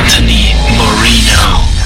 Anthony Moreno.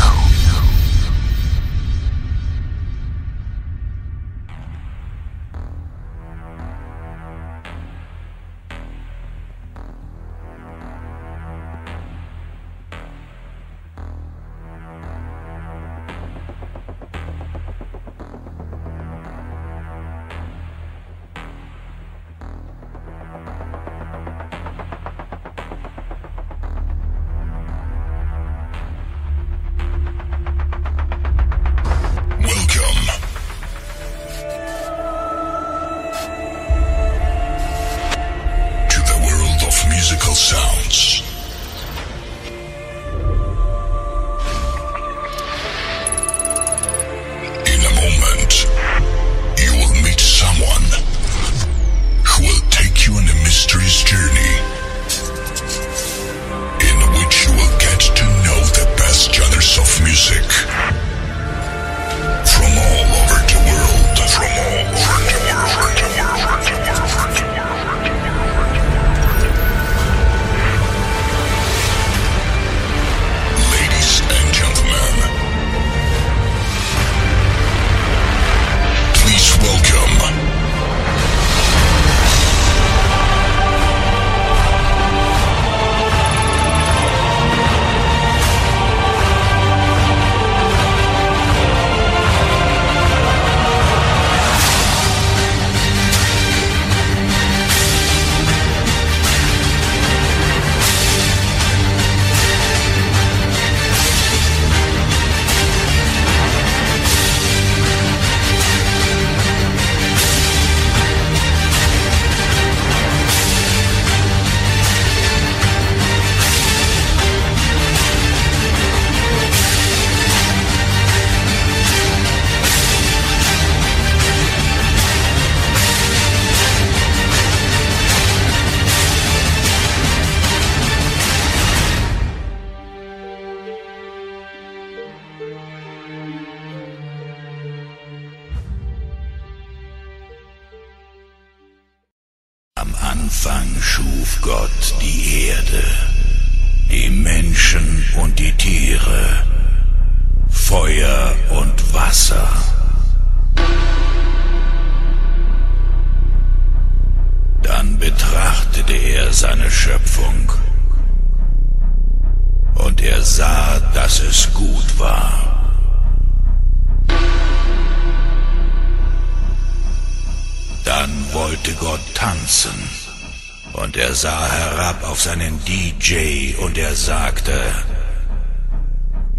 Seinen DJ und er sagte,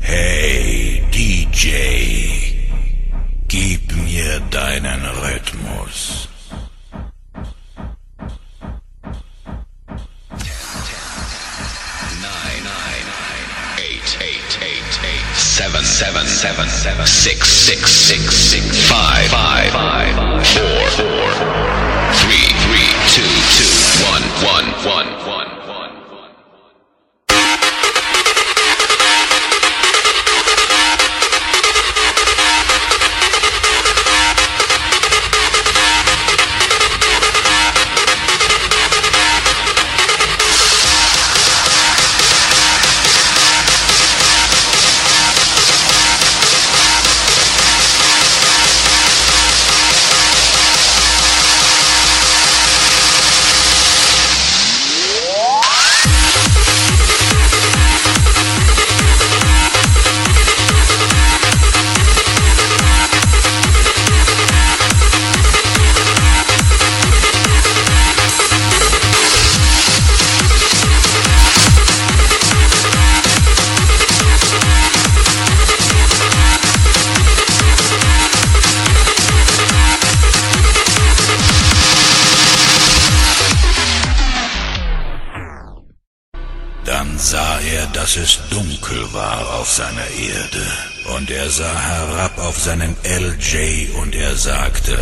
Hey DJ, gib mir deinen Rhythmus. seven, seven, seven, seven, six, six, six, six, five, five, five, four, four, three, three, two, two, one, one, one, one, seinen LJ und er sagte,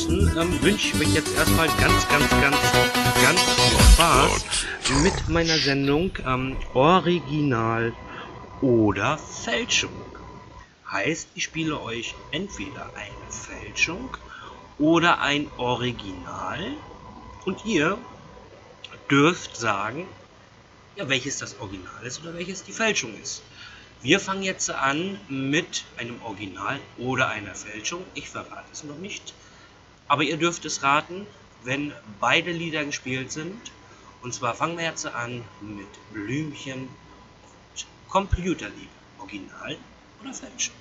Ansonsten ähm, wünsche ich euch jetzt erstmal ganz, ganz, ganz, ganz viel Spaß mit meiner Sendung ähm, Original oder Fälschung. Heißt, ich spiele euch entweder eine Fälschung oder ein Original und ihr dürft sagen, ja, welches das Original ist oder welches die Fälschung ist. Wir fangen jetzt an mit einem Original oder einer Fälschung. Ich verrate es noch nicht. Aber ihr dürft es raten, wenn beide Lieder gespielt sind. Und zwar fangen wir jetzt an mit Blümchen und Computerliebe. Original oder Fälschung.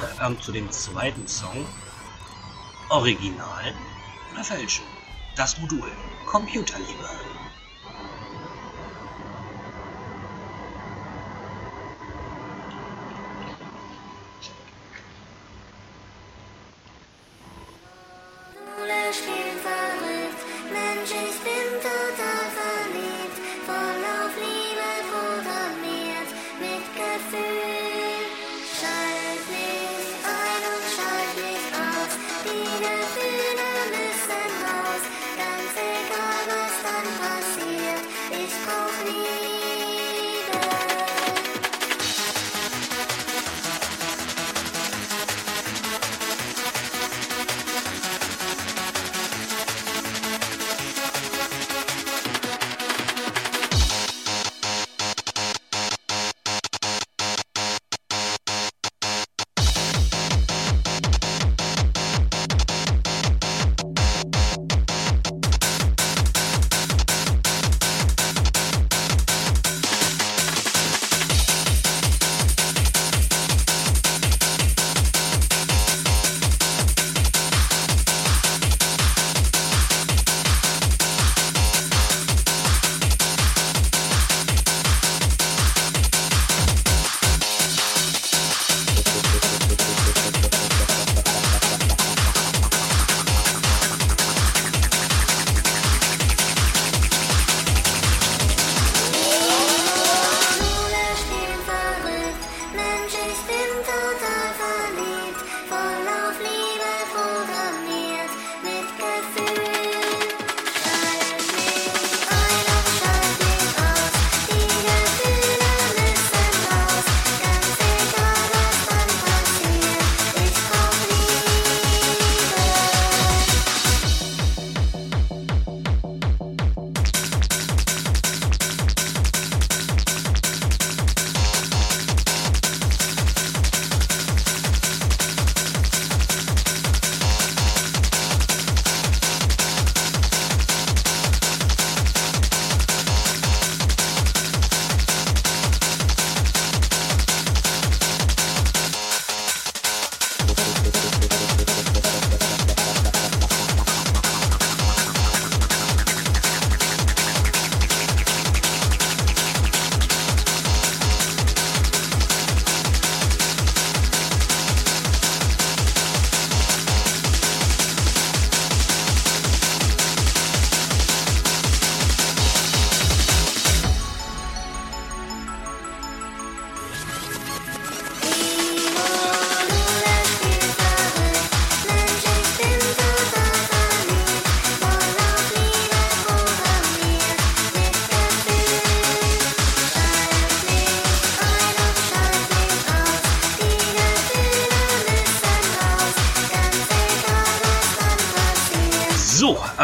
Wir ähm, zu dem zweiten Song. Original oder Fälschung? Das Modul. Computerliebe. Die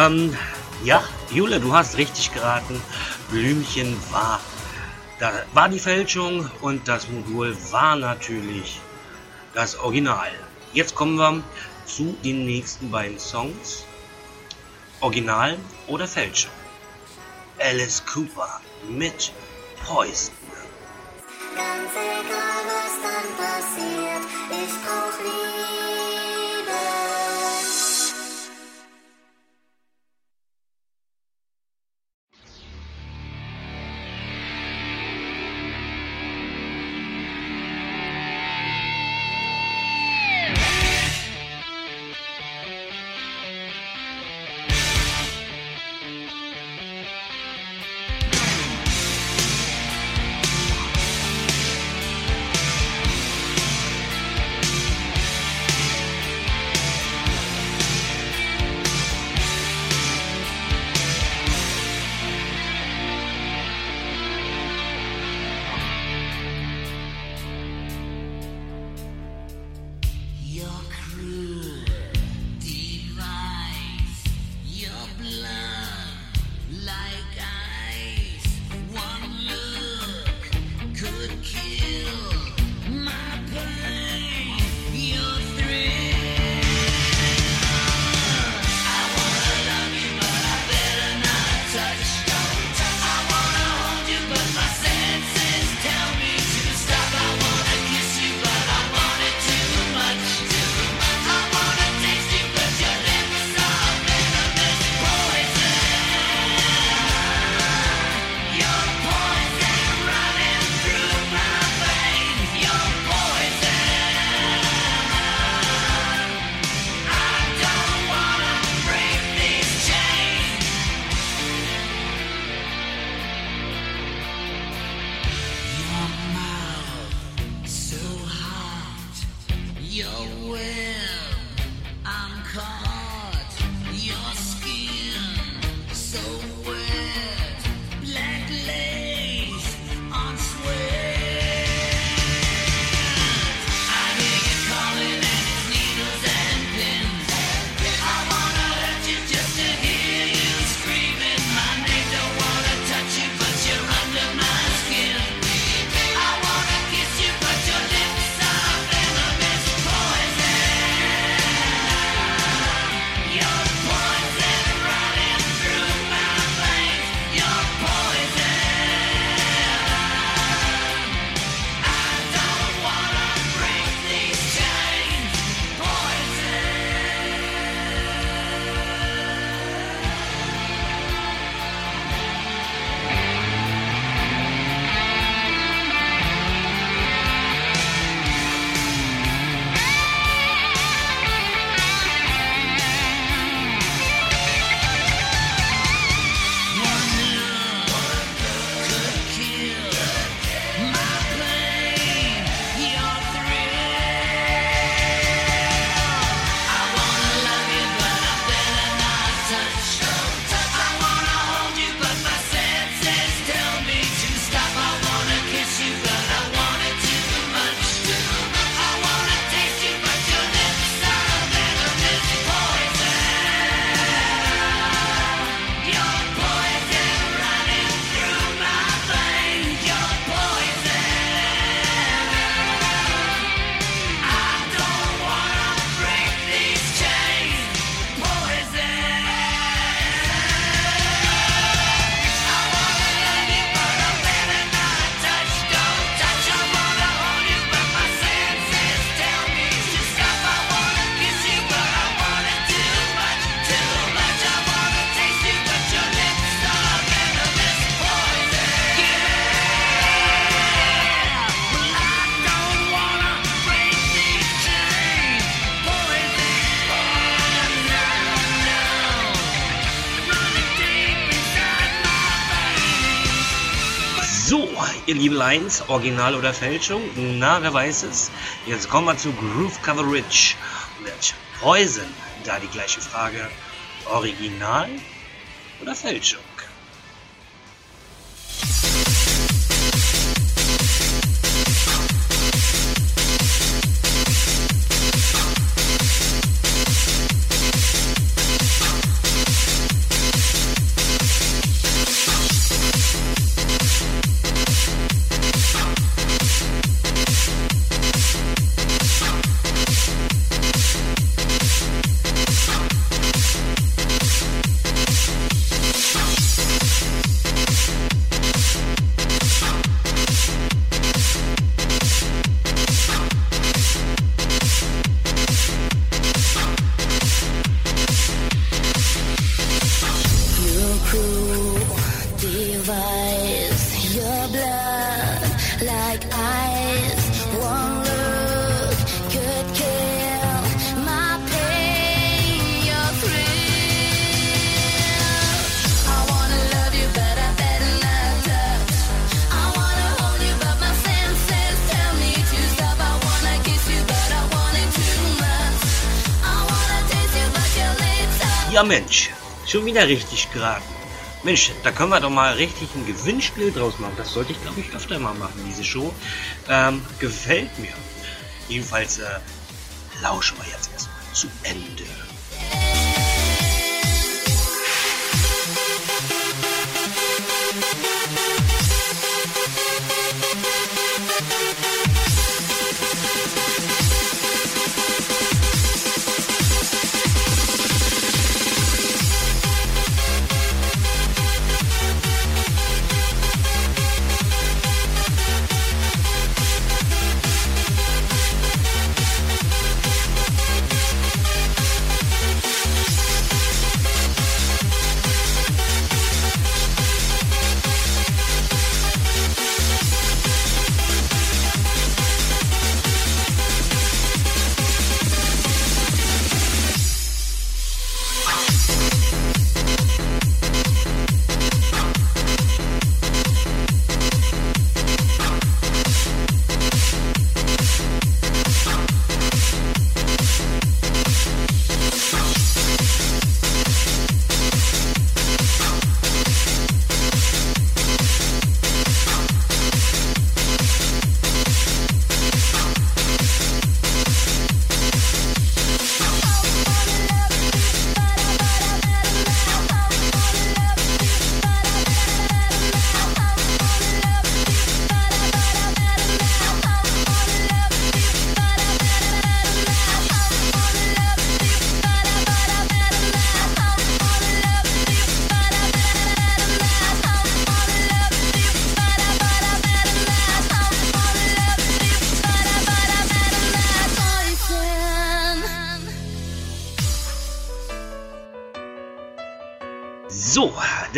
ähm, ja, Jule, du hast richtig geraten. Blümchen war, da war die Fälschung und das Modul war natürlich das Original. Jetzt kommen wir zu den nächsten beiden Songs. Original oder Fälschung? Alice Cooper mit Poison. Ganz egal, was dann passiert. Ich ihr lieben Lions, Original oder Fälschung? Na, wer weiß es? Jetzt kommen wir zu Groove Coverage mit Poison. Da die gleiche Frage: Original oder Fälschung? richtiger Mensch. Schon wieder richtig geraten. Mensch, da können wir doch mal richtig ein Gewinnspiel draus machen. Das sollte ich, glaube ich, öfter mal machen, diese Show. Ähm, gefällt mir. Jedenfalls äh, lauschen wir jetzt erstmal zu Ende.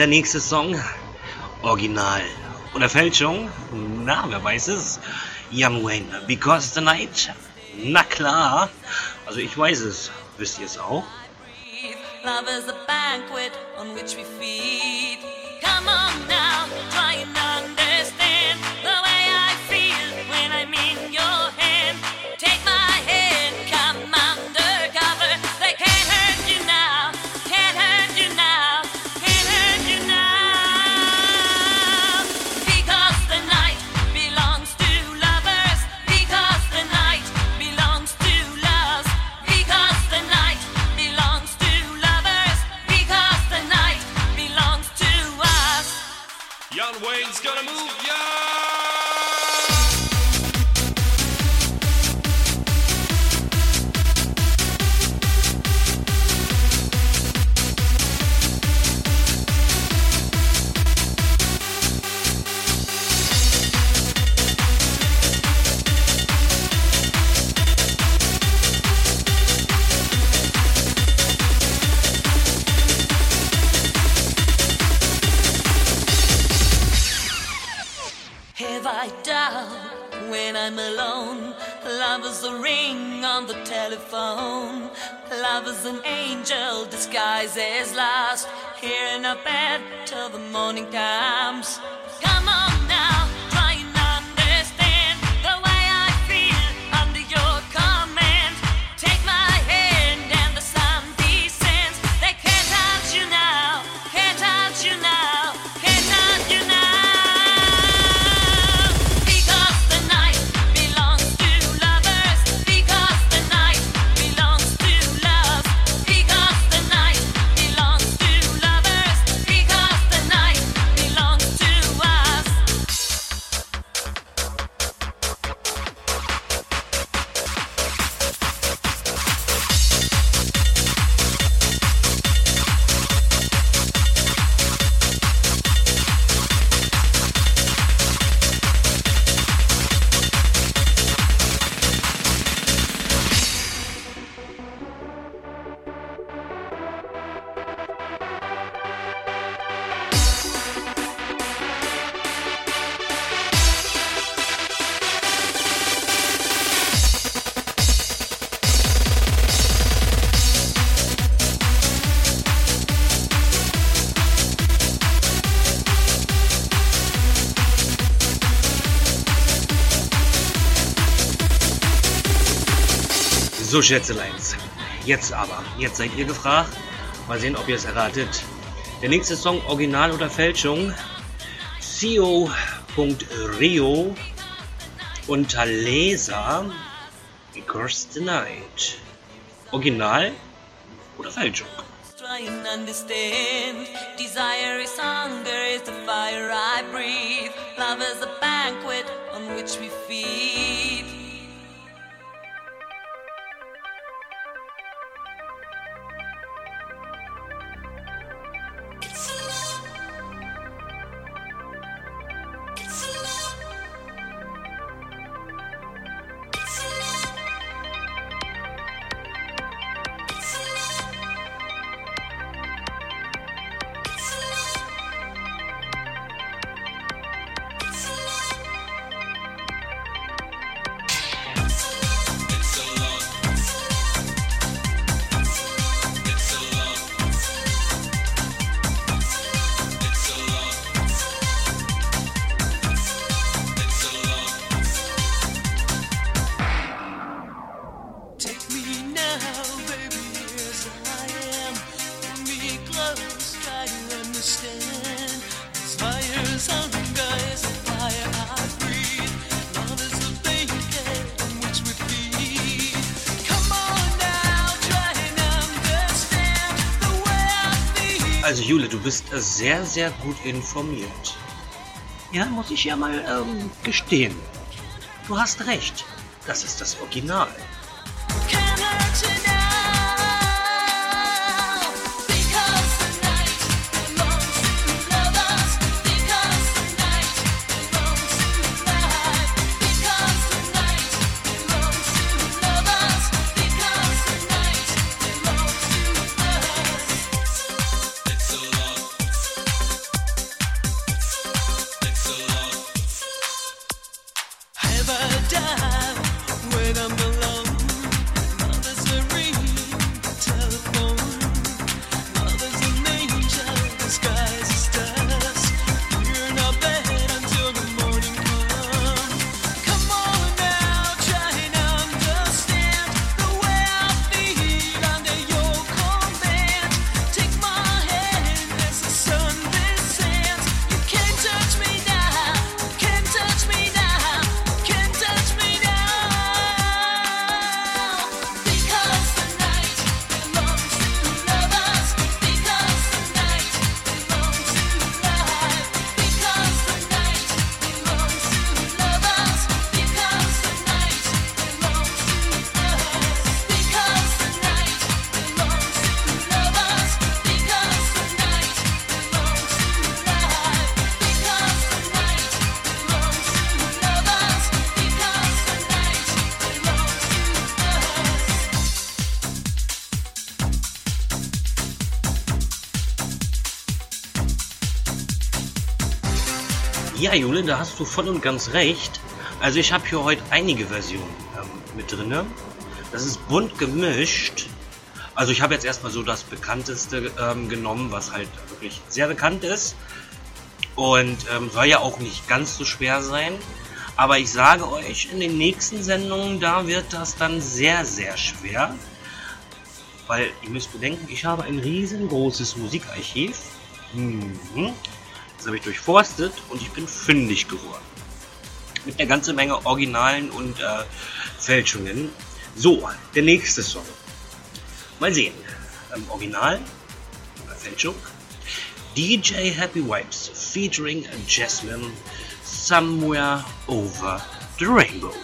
Der nächste Song. Original oder Fälschung? Na, wer weiß es? Young Wayne, Because the Night? Na klar. Also ich weiß es. Wisst ihr es auch? Love is a banquet on which we feed. Young Wayne's gonna move ya! Love is a ring on the telephone. Love is an angel disguised as lost. Here in a bed till the morning comes. Schätzeleins. Jetzt aber. Jetzt seid ihr gefragt. Mal sehen, ob ihr es erratet. Der nächste Song, Original oder Fälschung. CO.Rio unter Laser. Because the Night. Original oder Fälschung? Try and understand. Desire is hunger, is the fire I breathe. Love is a banquet on which we feed. Bist sehr, sehr gut informiert. Ja, muss ich ja mal ähm, gestehen. Du hast recht. Das ist das Original. Ja, Jule, da hast du voll und ganz recht. Also ich habe hier heute einige Versionen ähm, mit drinne. Das ist bunt gemischt. Also ich habe jetzt erstmal so das bekannteste ähm, genommen, was halt wirklich sehr bekannt ist. Und ähm, soll ja auch nicht ganz so schwer sein. Aber ich sage euch, in den nächsten Sendungen, da wird das dann sehr, sehr schwer. Weil ihr müsst bedenken, ich habe ein riesengroßes Musikarchiv. Mhm. Das habe ich durchforstet und ich bin fündig geworden. Mit einer ganzen Menge Originalen und äh, Fälschungen. So, der nächste Song. Mal sehen. Ähm, Original oder Fälschung. DJ Happy Wipes featuring Jasmine Somewhere Over the Rainbow.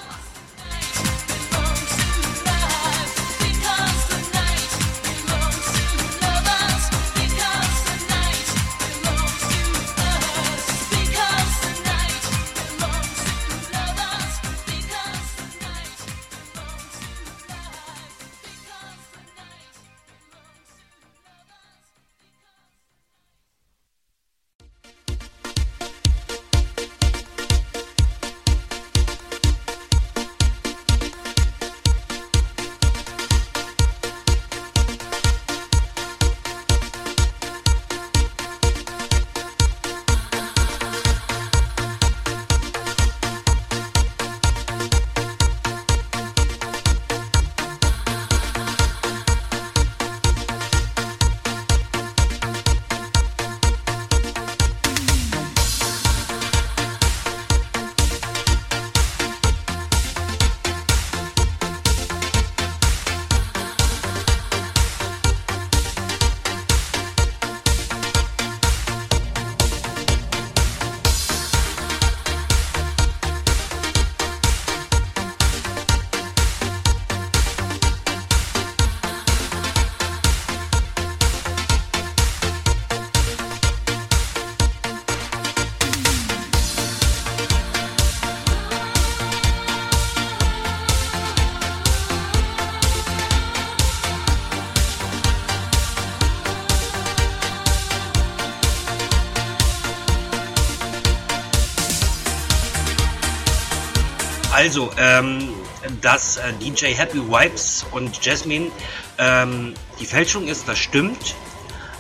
Also, ähm, dass äh, DJ Happy Wipes und Jasmine ähm, die Fälschung ist, das stimmt.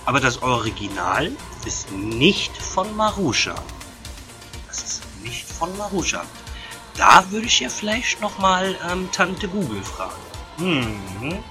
Aber das Original ist nicht von Marusha. Das ist nicht von Marusha. Da würde ich ja vielleicht nochmal ähm, Tante Google fragen. Mhm.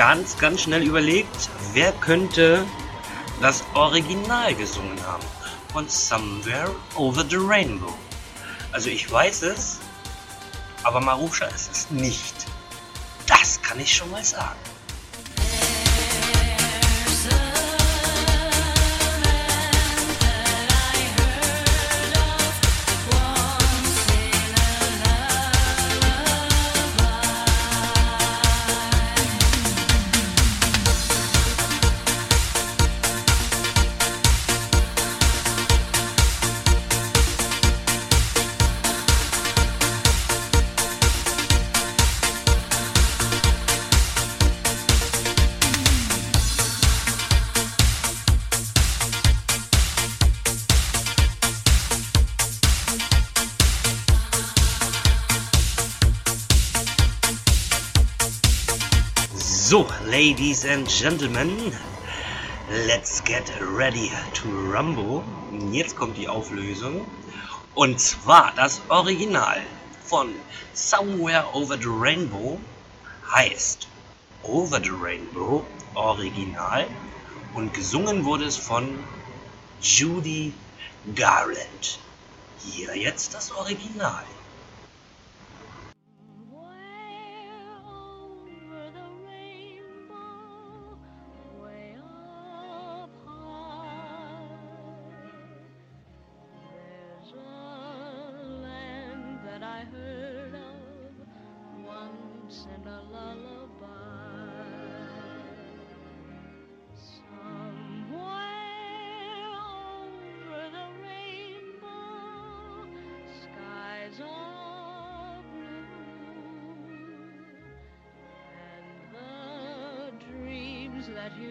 Ganz, ganz schnell überlegt, wer könnte das Original gesungen haben von Somewhere Over the Rainbow. Also ich weiß es, aber Marusha ist es nicht. Das kann ich schon mal sagen. Ladies and Gentlemen, let's get ready to rumble. Jetzt kommt die Auflösung. Und zwar das Original von Somewhere Over the Rainbow heißt Over the Rainbow Original und gesungen wurde es von Judy Garland. Hier jetzt das Original.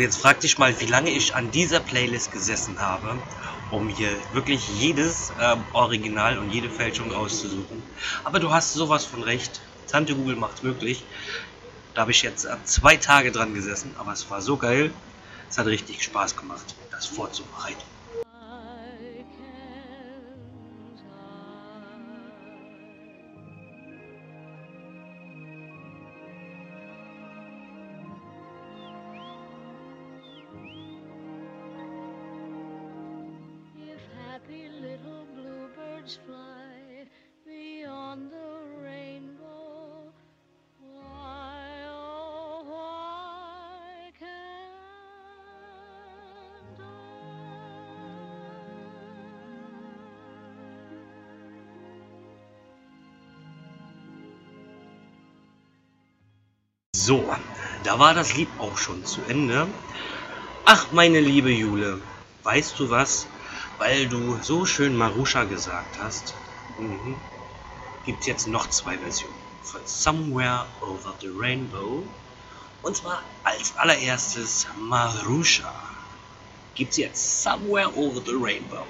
Und jetzt frag dich mal, wie lange ich an dieser Playlist gesessen habe, um hier wirklich jedes ähm, Original und jede Fälschung rauszusuchen. Aber du hast sowas von recht. Tante Google macht's möglich. Da habe ich jetzt äh, zwei Tage dran gesessen, aber es war so geil. Es hat richtig Spaß gemacht, das vorzubereiten. So, da war das Lied auch schon zu Ende. Ach, meine liebe Jule, weißt du was? Weil du so schön Marusha gesagt hast, mhm, gibt es jetzt noch zwei Versionen von Somewhere Over the Rainbow. Und zwar als allererstes Marusha. Gibt's jetzt Somewhere Over the Rainbow.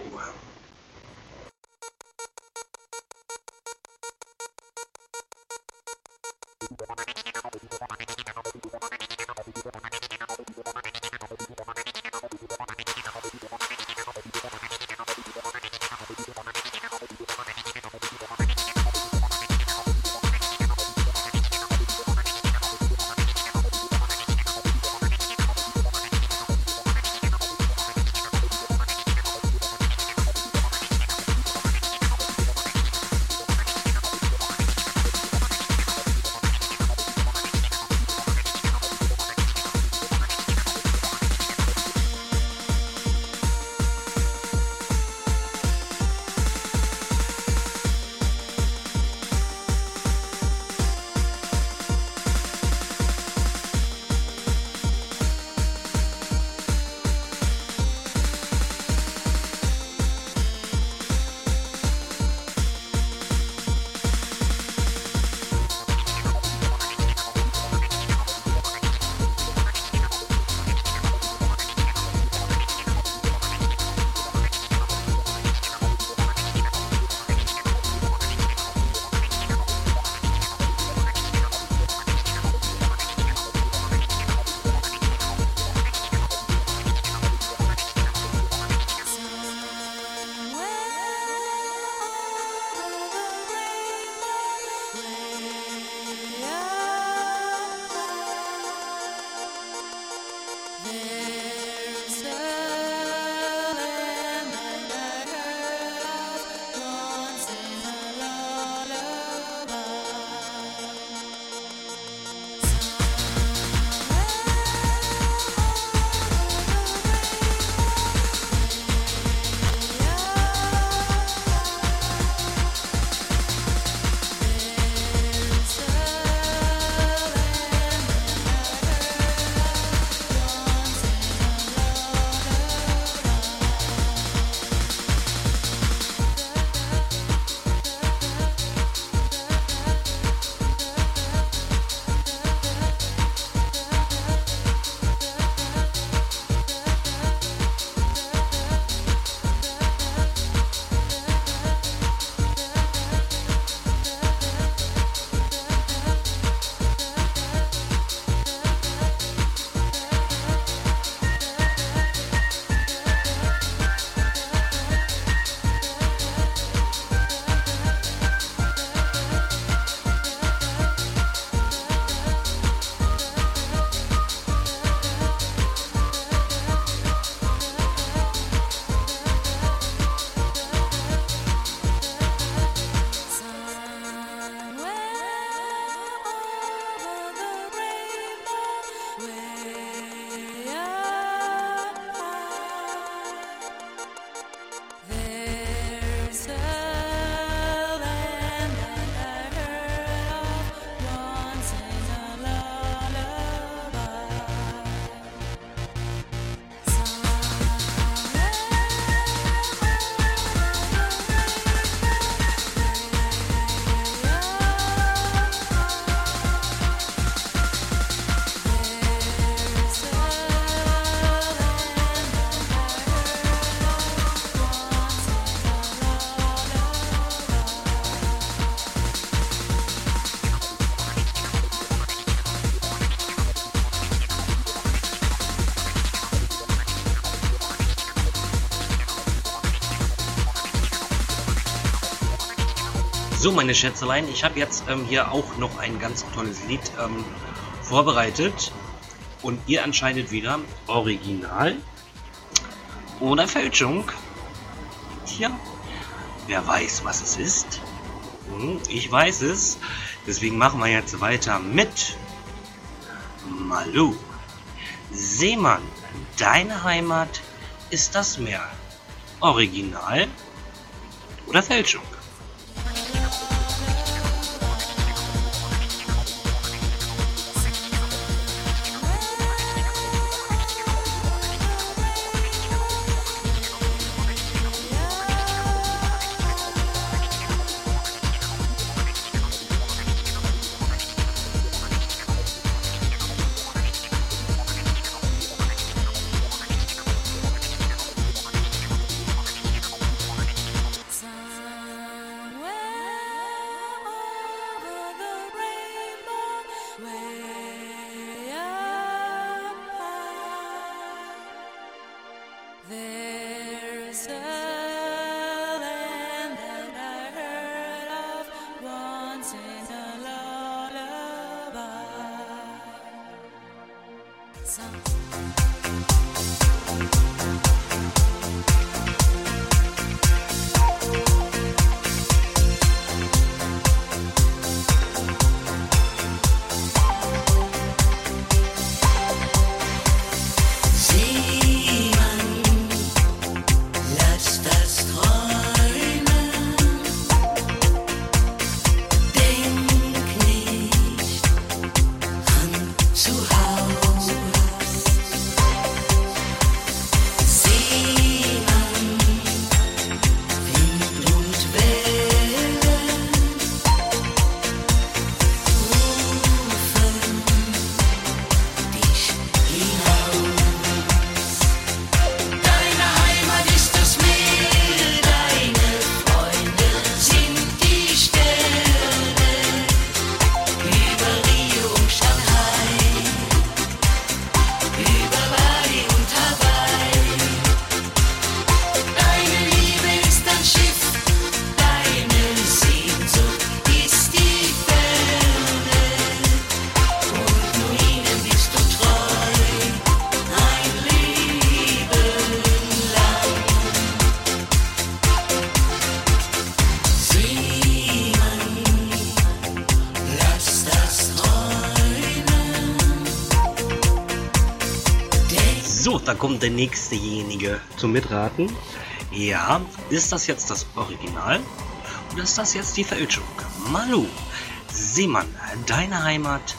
Meine Schätzelein, ich habe jetzt ähm, hier auch noch ein ganz tolles Lied ähm, vorbereitet. Und ihr entscheidet wieder Original oder Fälschung. Tja, wer weiß, was es ist? Hm, ich weiß es. Deswegen machen wir jetzt weiter mit Malu. Seemann, deine Heimat ist das Meer. Original oder Fälschung? Der nächstejenige zum Mitraten. Ja, ist das jetzt das Original oder ist das jetzt die Fälschung? Malu, Seemann, deine Heimat.